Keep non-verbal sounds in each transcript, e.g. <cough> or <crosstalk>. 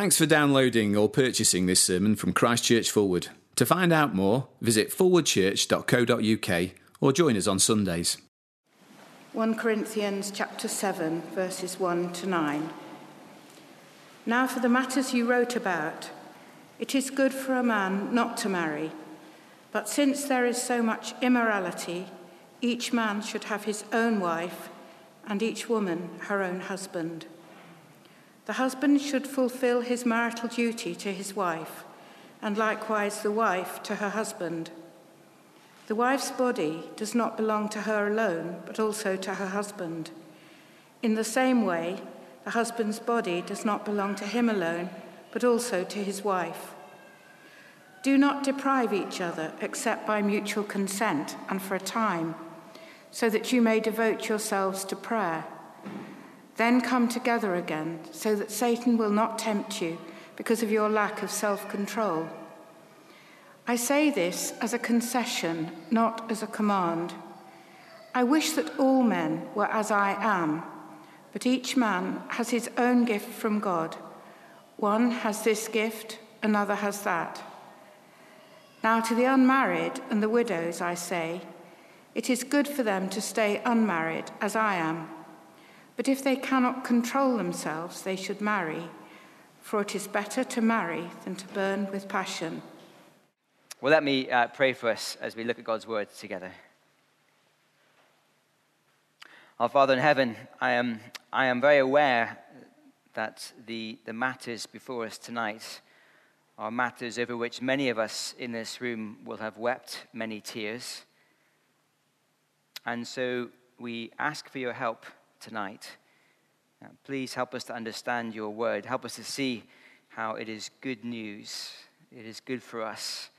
Thanks for downloading or purchasing this sermon from Christchurch Forward. To find out more, visit forwardchurch.co.uk or join us on Sundays. 1 Corinthians chapter 7 verses 1 to 9. Now for the matters you wrote about, it is good for a man not to marry, but since there is so much immorality, each man should have his own wife and each woman her own husband. The husband should fulfill his marital duty to his wife, and likewise the wife to her husband. The wife's body does not belong to her alone, but also to her husband. In the same way, the husband's body does not belong to him alone, but also to his wife. Do not deprive each other except by mutual consent and for a time, so that you may devote yourselves to prayer. Then come together again, so that Satan will not tempt you because of your lack of self control. I say this as a concession, not as a command. I wish that all men were as I am, but each man has his own gift from God. One has this gift, another has that. Now, to the unmarried and the widows, I say, it is good for them to stay unmarried, as I am. But if they cannot control themselves, they should marry, for it is better to marry than to burn with passion. Well, let me uh, pray for us as we look at God's word together. Our Father in heaven, I am, I am very aware that the, the matters before us tonight are matters over which many of us in this room will have wept many tears. And so we ask for your help tonight. Uh, please help us to understand your word. Help us to see how it is good news. It is good for us.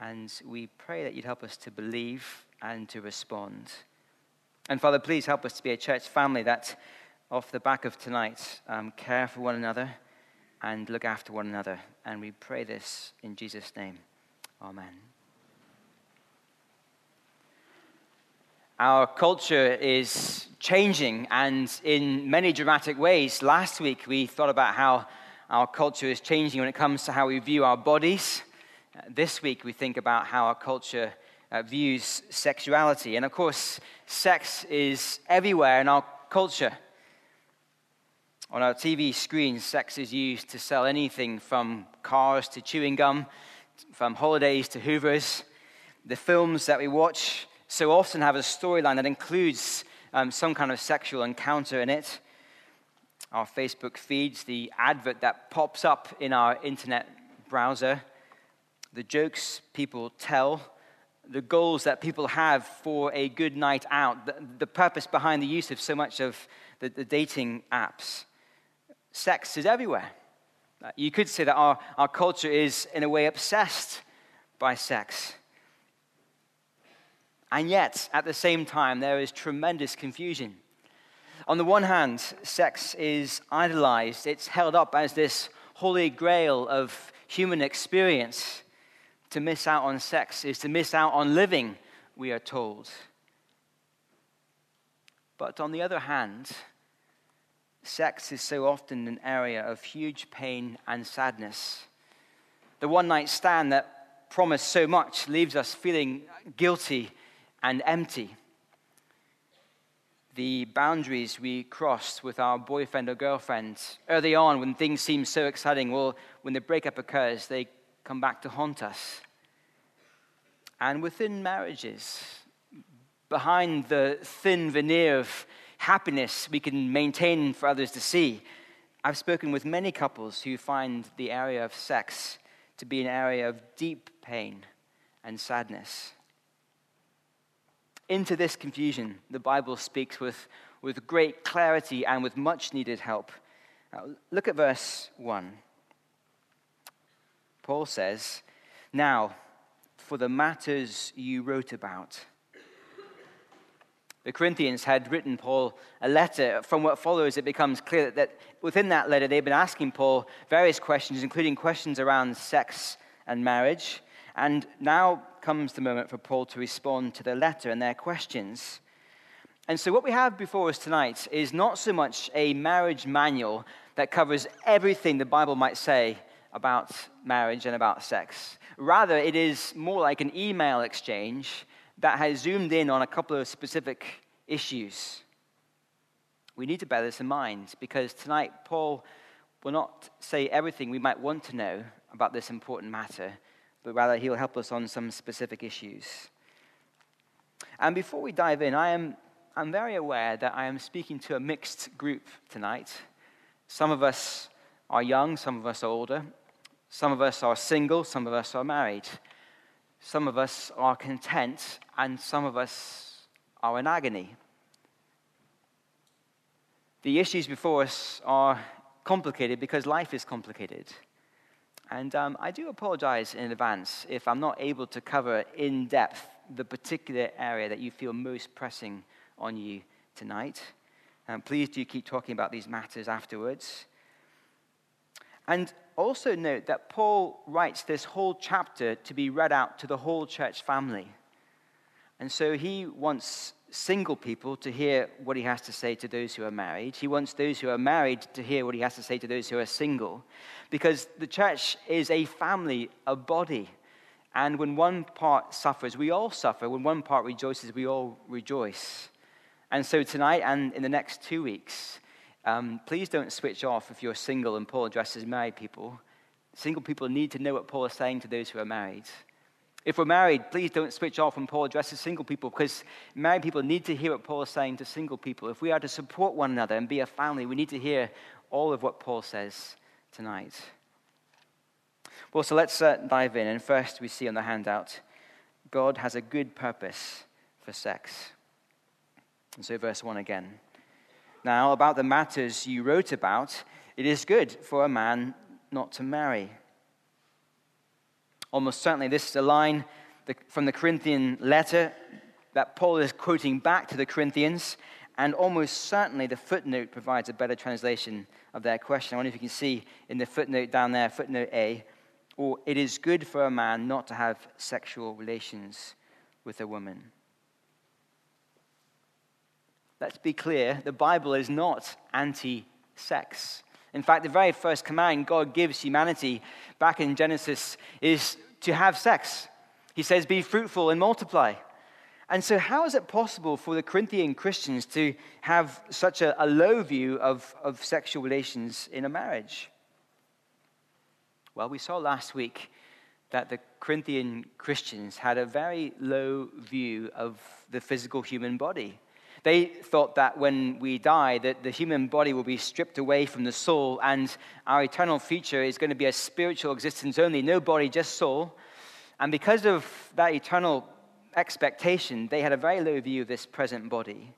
And we pray that you'd help us to believe and to respond. And Father, please help us to be a church family that, off the back of tonight, um, care for one another and look after one another. And we pray this in Jesus' name. Amen. Our culture is changing and in many dramatic ways. Last week we thought about how our culture is changing when it comes to how we view our bodies. Uh, this week we think about how our culture uh, views sexuality. And of course, sex is everywhere in our culture. On our TV screens, sex is used to sell anything from cars to chewing gum, from holidays to Hoovers. The films that we watch so often have a storyline that includes um, some kind of sexual encounter in it. Our Facebook feeds, the advert that pops up in our internet browser, the jokes people tell, the goals that people have for a good night out, the, the purpose behind the use of so much of the, the dating apps. Sex is everywhere. You could say that our, our culture is, in a way, obsessed by sex. And yet, at the same time, there is tremendous confusion. On the one hand, sex is idolized, it's held up as this holy grail of human experience. To miss out on sex is to miss out on living, we are told. But on the other hand, sex is so often an area of huge pain and sadness. The one night stand that promised so much leaves us feeling guilty and empty. The boundaries we crossed with our boyfriend or girlfriend early on when things seem so exciting, well, when the breakup occurs, they come back to haunt us. And within marriages, behind the thin veneer of happiness we can maintain for others to see, I've spoken with many couples who find the area of sex to be an area of deep pain and sadness into this confusion, the Bible speaks with, with great clarity and with much needed help. Now, look at verse 1. Paul says, Now, for the matters you wrote about. The Corinthians had written Paul a letter. From what follows, it becomes clear that, that within that letter, they've been asking Paul various questions, including questions around sex and marriage. And now comes the moment for Paul to respond to their letter and their questions. And so, what we have before us tonight is not so much a marriage manual that covers everything the Bible might say about marriage and about sex. Rather, it is more like an email exchange that has zoomed in on a couple of specific issues. We need to bear this in mind because tonight Paul will not say everything we might want to know about this important matter, but rather he'll help us on some specific issues. And before we dive in, I am I'm very aware that I am speaking to a mixed group tonight. Some of us are young, some of us are older, some of us are single, some of us are married, some of us are content, and some of us are in agony. The issues before us are complicated because life is complicated. And um, I do apologize in advance if I'm not able to cover in depth the particular area that you feel most pressing on you tonight. Um, please do keep talking about these matters afterwards. And also note that Paul writes this whole chapter to be read out to the whole church family. And so he wants single people to hear what he has to say to those who are married. He wants those who are married to hear what he has to say to those who are single. Because the church is a family, a body. And when one part suffers, we all suffer. When one part rejoices, we all rejoice. And so tonight and in the next two weeks, um, please don't switch off if you're single and Paul addresses married people. Single people need to know what Paul is saying to those who are married. If we're married, please don't switch off when Paul addresses single people because married people need to hear what Paul is saying to single people. If we are to support one another and be a family, we need to hear all of what Paul says tonight. Well, so let's uh, dive in. And first, we see on the handout God has a good purpose for sex. And so, verse 1 again. Now, about the matters you wrote about, it is good for a man not to marry. Almost certainly, this is a line from the Corinthian letter that Paul is quoting back to the Corinthians, and almost certainly the footnote provides a better translation of their question. I wonder if you can see in the footnote down there, footnote A, or it is good for a man not to have sexual relations with a woman. Let's be clear the Bible is not anti sex. In fact, the very first command God gives humanity back in Genesis is to have sex. He says, Be fruitful and multiply. And so, how is it possible for the Corinthian Christians to have such a, a low view of, of sexual relations in a marriage? Well, we saw last week that the Corinthian Christians had a very low view of the physical human body. They thought that when we die, that the human body will be stripped away from the soul, and our eternal future is going to be a spiritual existence only, no body, just soul. And because of that eternal expectation, they had a very low view of this present body.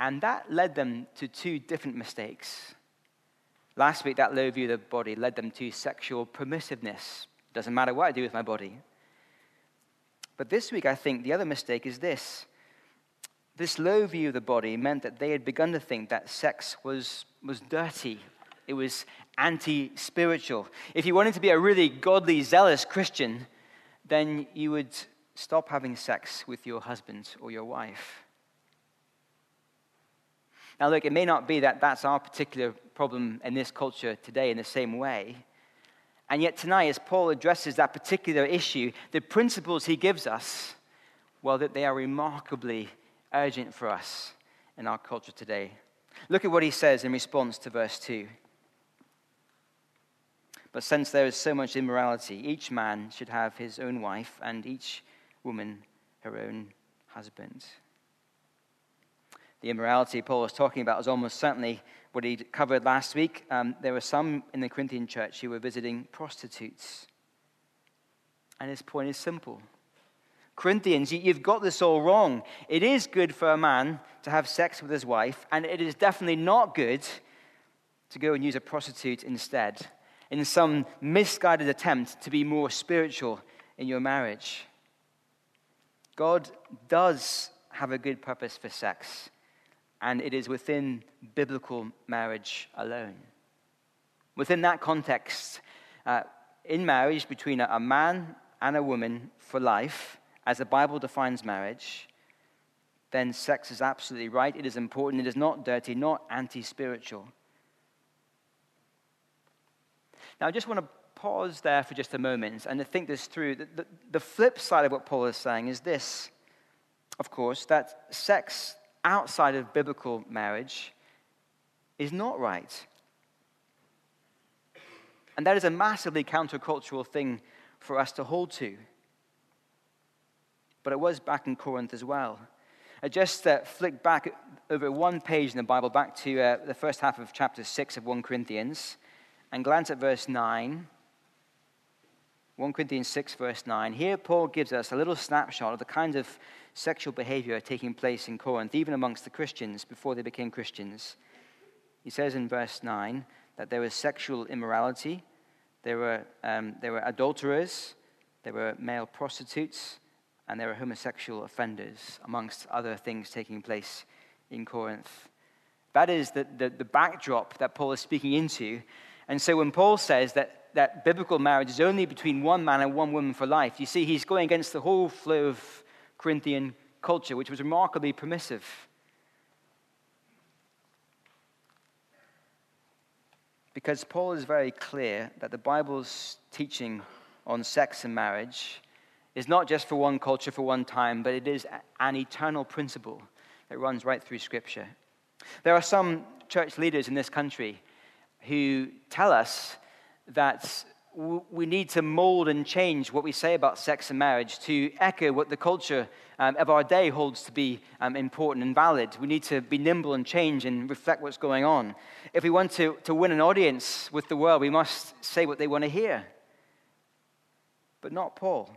And that led them to two different mistakes. Last week, that low view of the body led them to sexual permissiveness. Doesn't matter what I do with my body. But this week, I think the other mistake is this this low view of the body meant that they had begun to think that sex was, was dirty. It was anti spiritual. If you wanted to be a really godly, zealous Christian, then you would stop having sex with your husband or your wife. Now, look, it may not be that that's our particular problem in this culture today in the same way. And yet, tonight, as Paul addresses that particular issue, the principles he gives us, well, that they are remarkably urgent for us in our culture today. Look at what he says in response to verse 2. But since there is so much immorality, each man should have his own wife, and each woman her own husband. The immorality Paul was talking about was almost certainly what he covered last week. Um, there were some in the Corinthian church who were visiting prostitutes. And his point is simple Corinthians, you've got this all wrong. It is good for a man to have sex with his wife, and it is definitely not good to go and use a prostitute instead in some misguided attempt to be more spiritual in your marriage. God does have a good purpose for sex, and it is within biblical marriage alone. Within that context, uh, in marriage between a, a man and a woman for life, as the Bible defines marriage, then sex is absolutely right. It is important. It is not dirty, not anti spiritual. Now, I just want to pause there for just a moment and to think this through. The, the, the flip side of what Paul is saying is this, of course, that sex outside of biblical marriage is not right. And that is a massively countercultural thing for us to hold to. But it was back in Corinth as well. I just uh, flick back over one page in the Bible, back to uh, the first half of chapter 6 of 1 Corinthians, and glance at verse 9. 1 Corinthians 6, verse 9. Here, Paul gives us a little snapshot of the kind of sexual behavior taking place in Corinth, even amongst the Christians before they became Christians. He says in verse 9 that there was sexual immorality, there were, um, there were adulterers, there were male prostitutes, and there were homosexual offenders, amongst other things taking place in Corinth. That is the, the, the backdrop that Paul is speaking into. And so when Paul says that, that biblical marriage is only between one man and one woman for life, you see, he's going against the whole flow of Corinthian culture, which was remarkably permissive. Because Paul is very clear that the Bible's teaching on sex and marriage is not just for one culture, for one time, but it is an eternal principle that runs right through Scripture. There are some church leaders in this country who tell us that we need to mold and change what we say about sex and marriage to echo what the culture um, of our day holds to be um, important and valid. We need to be nimble and change and reflect what's going on. If we want to, to win an audience with the world, we must say what they want to hear. But not Paul.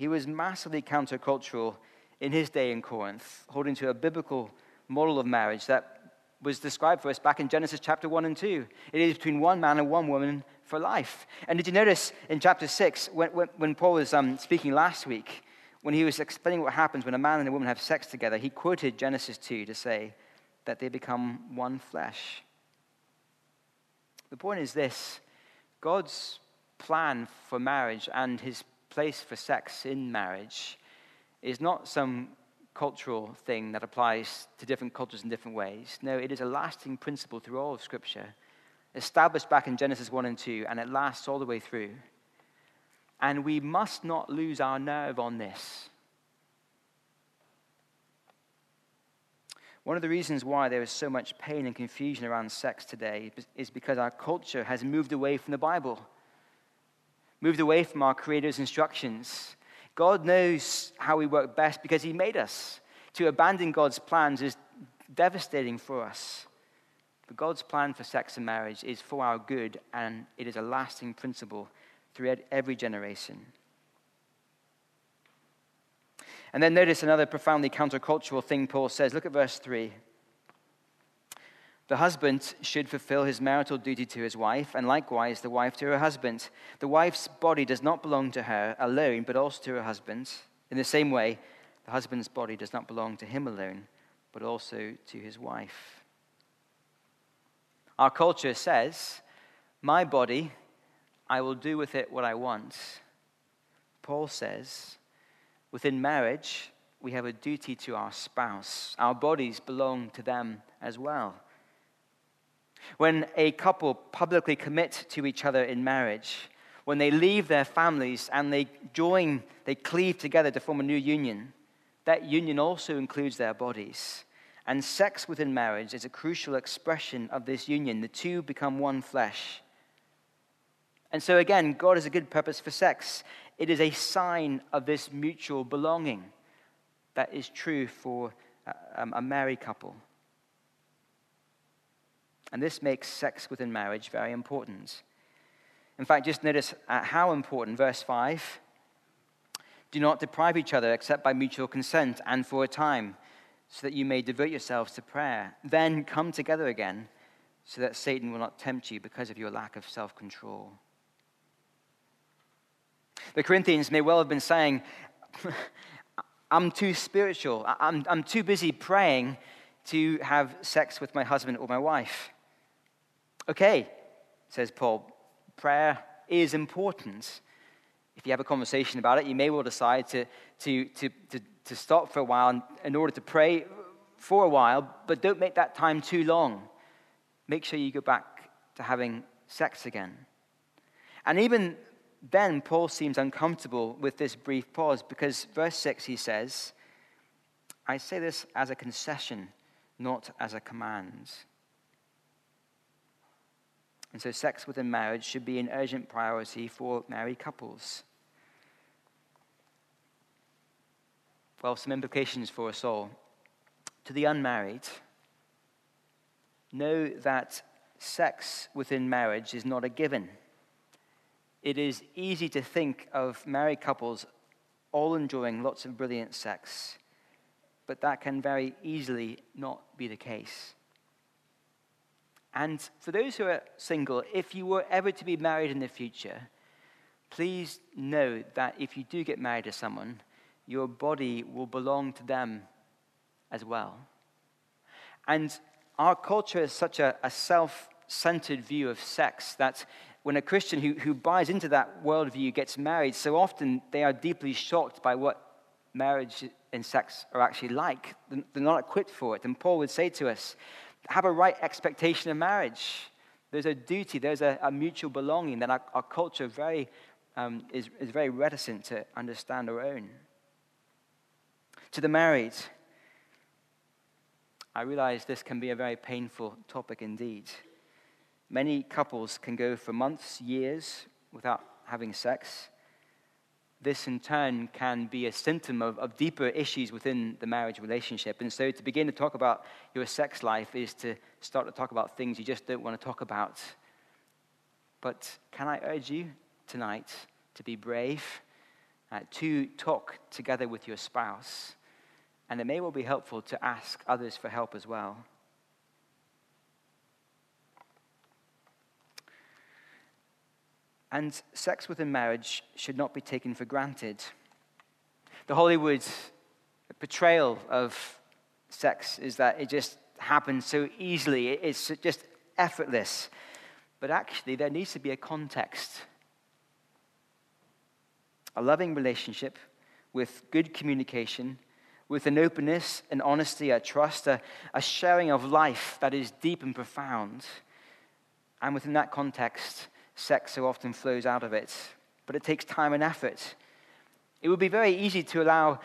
He was massively countercultural in his day in Corinth, holding to a biblical model of marriage that was described for us back in Genesis chapter 1 and 2. It is between one man and one woman for life. And did you notice in chapter 6, when, when, when Paul was um, speaking last week, when he was explaining what happens when a man and a woman have sex together, he quoted Genesis 2 to say that they become one flesh. The point is this God's plan for marriage and his place for sex in marriage is not some cultural thing that applies to different cultures in different ways. No, it is a lasting principle through all of Scripture, established back in Genesis 1 and 2, and it lasts all the way through. And we must not lose our nerve on this. One of the reasons why there is so much pain and confusion around sex today is because our culture has moved away from the Bible moved away from our Creator's instructions. God knows how we work best because He made us. To abandon God's plans is devastating for us. But God's plan for sex and marriage is for our good, and it is a lasting principle through every generation. And then notice another profoundly countercultural thing Paul says. Look at verse 3. The husband should fulfill his marital duty to his wife, and likewise the wife to her husband. The wife's body does not belong to her alone, but also to her husband. In the same way, the husband's body does not belong to him alone, but also to his wife. Our culture says, My body, I will do with it what I want. Paul says, Within marriage, we have a duty to our spouse. Our bodies belong to them as well. When a couple publicly commit to each other in marriage, when they leave their families and they join, they cleave together to form a new union, that union also includes their bodies. And sex within marriage is a crucial expression of this union. The two become one flesh. And so, again, God has a good purpose for sex. It is a sign of this mutual belonging that is true for uh, um, a married couple. And this makes sex within marriage very important. In fact, just notice how important, verse 5 do not deprive each other except by mutual consent and for a time, so that you may devote yourselves to prayer. Then come together again, so that Satan will not tempt you because of your lack of self control. The Corinthians may well have been saying, <laughs> I'm too spiritual. I'm, I'm too busy praying to have sex with my husband or my wife. Okay, says Paul, prayer is important. If you have a conversation about it, you may well decide to, to, to, to, to stop for a while in order to pray for a while, but don't make that time too long. Make sure you go back to having sex again. And even then, Paul seems uncomfortable with this brief pause because verse 6 he says, I say this as a concession, not as a command. And so, sex within marriage should be an urgent priority for married couples. Well, some implications for us all. To the unmarried, know that sex within marriage is not a given. It is easy to think of married couples all enjoying lots of brilliant sex, but that can very easily not be the case. And for those who are single, if you were ever to be married in the future, please know that if you do get married to someone, your body will belong to them as well. And our culture is such a, a self centered view of sex that when a Christian who, who buys into that worldview gets married, so often they are deeply shocked by what marriage and sex are actually like. They're not equipped for it. And Paul would say to us, have a right expectation of marriage. There's a duty, there's a, a mutual belonging that our, our culture very, um, is, is very reticent to understand or own. To the married, I realize this can be a very painful topic indeed. Many couples can go for months, years without having sex. This, in turn, can be a symptom of, of deeper issues within the marriage relationship. And so, to begin to talk about your sex life is to start to talk about things you just don't want to talk about. But can I urge you tonight to be brave, uh, to talk together with your spouse? And it may well be helpful to ask others for help as well. And sex within marriage should not be taken for granted. The Hollywood portrayal of sex is that it just happens so easily, it's just effortless. But actually, there needs to be a context. A loving relationship with good communication, with an openness, an honesty, a trust, a, a sharing of life that is deep and profound. And within that context, sex so often flows out of it, but it takes time and effort. It would be very easy to allow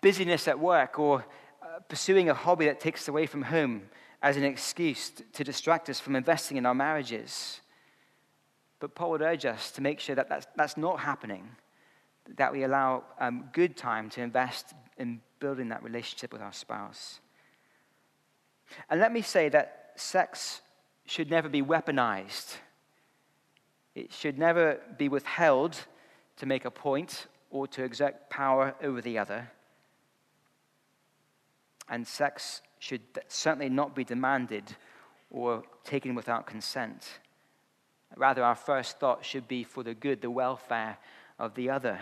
busyness at work or uh, pursuing a hobby that takes us away from home as an excuse to distract us from investing in our marriages. But Paul would urge us to make sure that that's, that's not happening, that we allow um, good time to invest in building that relationship with our spouse. And let me say that sex should never be weaponized it should never be withheld to make a point or to exert power over the other. And sex should certainly not be demanded or taken without consent. Rather, our first thought should be for the good, the welfare of the other.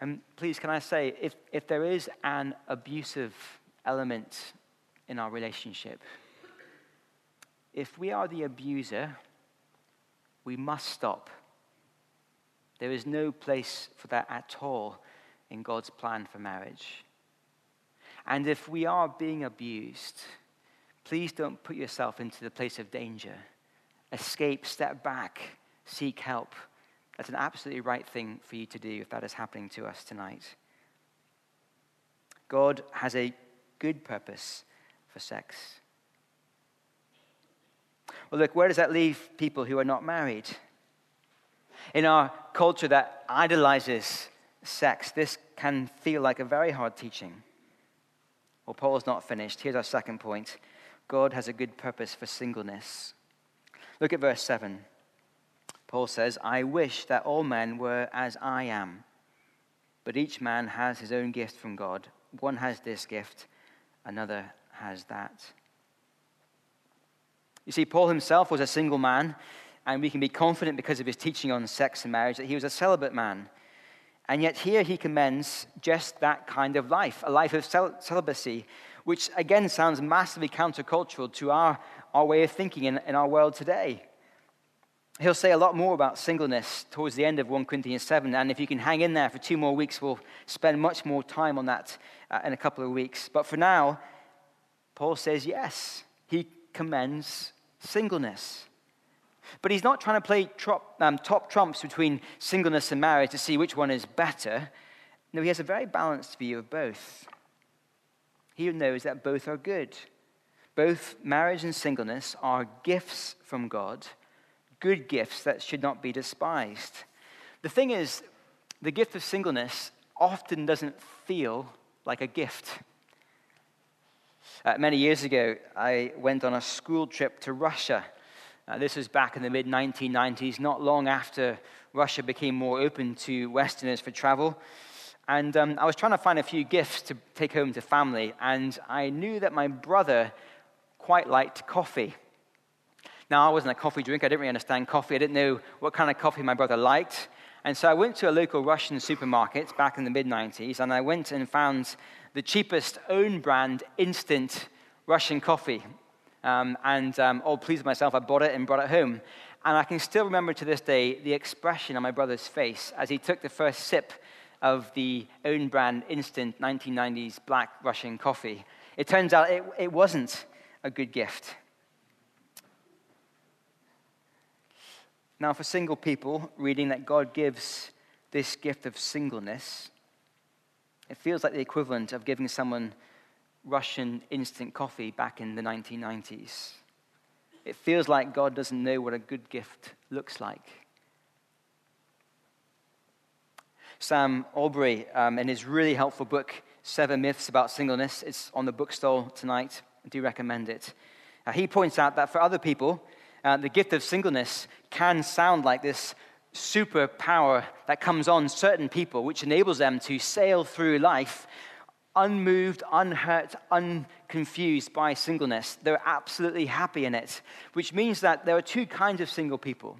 And please, can I say, if, if there is an abusive element in our relationship, if we are the abuser, we must stop. There is no place for that at all in God's plan for marriage. And if we are being abused, please don't put yourself into the place of danger. Escape, step back, seek help. That's an absolutely right thing for you to do if that is happening to us tonight. God has a good purpose for sex. Well, look, where does that leave people who are not married? In our culture that idolizes sex, this can feel like a very hard teaching. Well, Paul's not finished. Here's our second point God has a good purpose for singleness. Look at verse 7. Paul says, I wish that all men were as I am, but each man has his own gift from God. One has this gift, another has that. You see, Paul himself was a single man, and we can be confident because of his teaching on sex and marriage that he was a celibate man. And yet, here he commends just that kind of life, a life of cel- celibacy, which again sounds massively countercultural to our, our way of thinking in, in our world today. He'll say a lot more about singleness towards the end of 1 Corinthians 7. And if you can hang in there for two more weeks, we'll spend much more time on that uh, in a couple of weeks. But for now, Paul says yes, he commends singleness. But he's not trying to play trop, um, top trumps between singleness and marriage to see which one is better. No, he has a very balanced view of both. He knows that both are good. Both marriage and singleness are gifts from God, good gifts that should not be despised. The thing is, the gift of singleness often doesn't feel like a gift. Uh, many years ago, I went on a school trip to Russia. Uh, this was back in the mid 1990s, not long after Russia became more open to Westerners for travel. And um, I was trying to find a few gifts to take home to family, and I knew that my brother quite liked coffee. Now, I wasn't a coffee drinker, I didn't really understand coffee, I didn't know what kind of coffee my brother liked. And so I went to a local Russian supermarket back in the mid 90s, and I went and found the cheapest own brand instant Russian coffee. Um, and um, all pleased with myself, I bought it and brought it home. And I can still remember to this day the expression on my brother's face as he took the first sip of the own brand instant 1990s black Russian coffee. It turns out it, it wasn't a good gift. Now, for single people, reading that God gives this gift of singleness, it feels like the equivalent of giving someone Russian instant coffee back in the 1990s. It feels like God doesn't know what a good gift looks like. Sam Allberry, um, in his really helpful book, Seven Myths About Singleness, it's on the bookstall tonight. I do recommend it. Uh, he points out that for other people, uh, the gift of singleness can sound like this superpower that comes on certain people, which enables them to sail through life unmoved, unhurt, unconfused by singleness. They're absolutely happy in it, which means that there are two kinds of single people.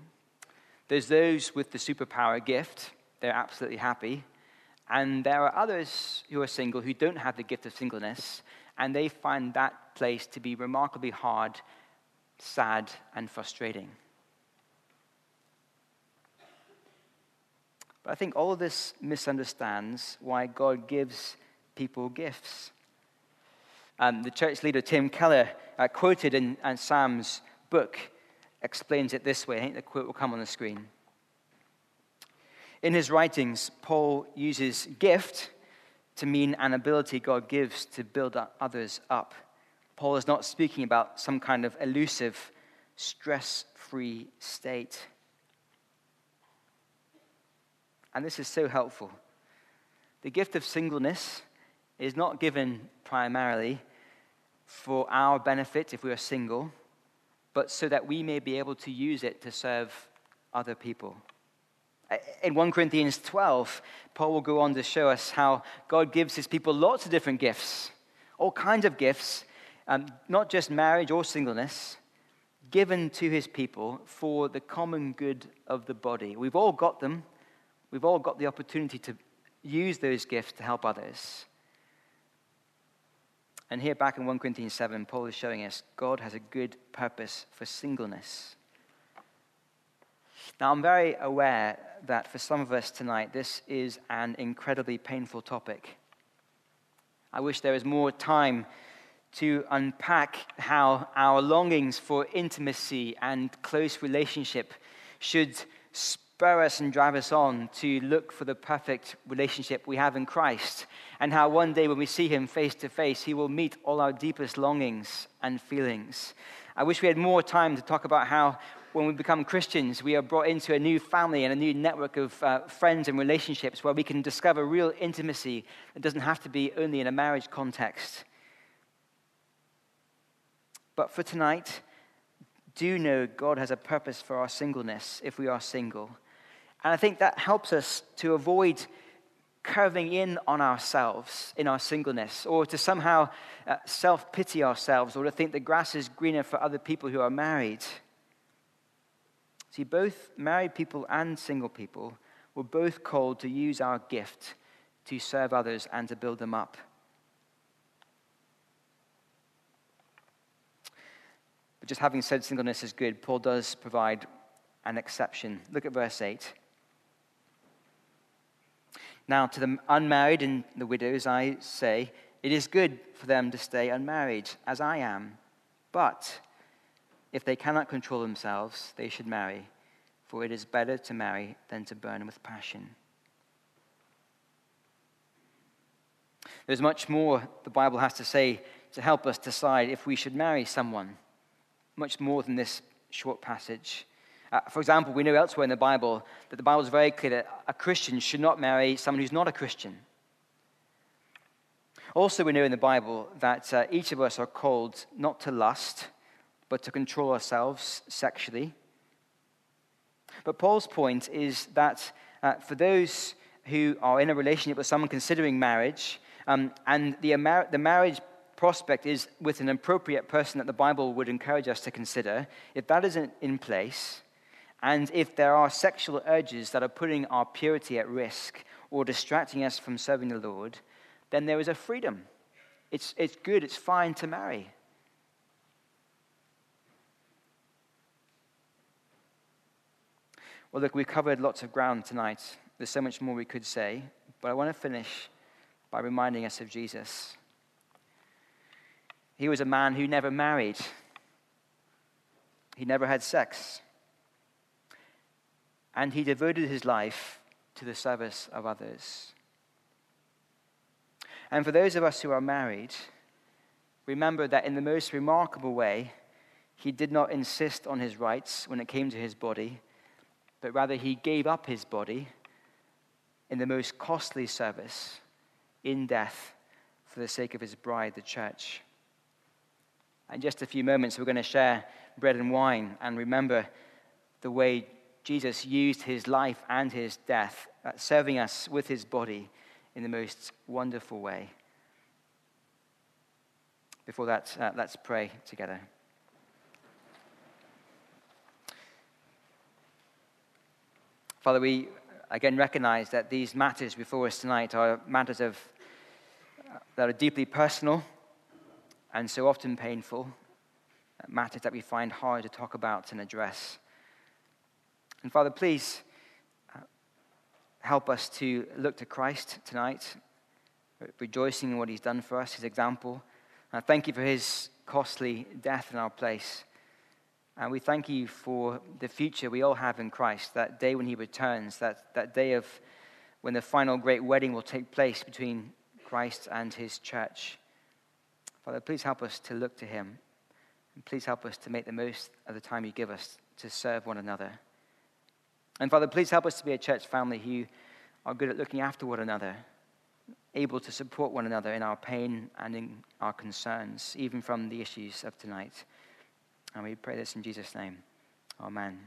There's those with the superpower gift, they're absolutely happy. And there are others who are single who don't have the gift of singleness, and they find that place to be remarkably hard, sad, and frustrating. But I think all of this misunderstands why God gives people gifts. Um, the church leader Tim Keller, uh, quoted in, in Sam's book, explains it this way. I think the quote will come on the screen. In his writings, Paul uses gift to mean an ability God gives to build others up. Paul is not speaking about some kind of elusive, stress free state. And this is so helpful. The gift of singleness is not given primarily for our benefit if we are single, but so that we may be able to use it to serve other people. In 1 Corinthians 12, Paul will go on to show us how God gives his people lots of different gifts, all kinds of gifts, um, not just marriage or singleness, given to his people for the common good of the body. We've all got them, we've all got the opportunity to use those gifts to help others. And here, back in 1 Corinthians 7, Paul is showing us God has a good purpose for singleness. Now, I'm very aware that for some of us tonight, this is an incredibly painful topic. I wish there was more time to unpack how our longings for intimacy and close relationship should spur us and drive us on to look for the perfect relationship we have in Christ, and how one day when we see Him face to face, He will meet all our deepest longings and feelings. I wish we had more time to talk about how when we become Christians, we are brought into a new family and a new network of uh, friends and relationships where we can discover real intimacy that doesn't have to be only in a marriage context. But for tonight, do know God has a purpose for our singleness if we are single. And I think that helps us to avoid curving in on ourselves in our singleness, or to somehow uh, self pity ourselves, or to think the grass is greener for other people who are married. See, both married people and single people were both called to use our gift to serve others and to build them up. But just having said singleness is good, Paul does provide an exception. Look at verse 8. Now, to the unmarried and the widows, I say, it is good for them to stay unmarried, as I am. But if they cannot control themselves, they should marry, for it is better to marry than to burn with passion. There's much more the Bible has to say to help us decide if we should marry someone, much more than this short passage. Uh, for example, we know elsewhere in the Bible that the Bible is very clear that a Christian should not marry someone who's not a Christian. Also, we know in the Bible that uh, each of us are called not to lust, but to control ourselves sexually. But Paul's point is that uh, for those who are in a relationship with someone considering marriage, um, and the, the marriage prospect is with an appropriate person that the Bible would encourage us to consider, if that isn't in place, and if there are sexual urges that are putting our purity at risk or distracting us from serving the Lord, then there is a freedom. It's, it's good, it's fine to marry. Well, look, we've covered lots of ground tonight. There's so much more we could say, but I want to finish by reminding us of Jesus. He was a man who never married, he never had sex, and he devoted his life to the service of others. And for those of us who are married, remember that in the most remarkable way, he did not insist on his rights when it came to his body, but rather he gave up his body in the most costly service in death for the sake of his bride, the church. In just a few moments, we're going to share bread and wine and remember the way Jesus used his life and his death, uh, serving us with his body in the most wonderful way. Before that, uh, let's pray together. Father, we again recognize that these matters before us tonight are matters of that are deeply personal and so often painful, matters that we find hard to talk about and address. And Father, please uh, help us to look to Christ tonight, rejoicing in what he's done for us, his example. And thank you for his costly death in our place. And we thank you for the future we all have in Christ, that day when he returns, that, that day of when the final great wedding will take place between Christ and his church. Father, please help us to look to him. And please help us to make the most of the time you give us to serve one another. And Father, please help us to be a church family who are good at looking after one another, able to support one another in our pain and in our concerns, even from the issues of tonight. And we pray this in Jesus' name. Amen.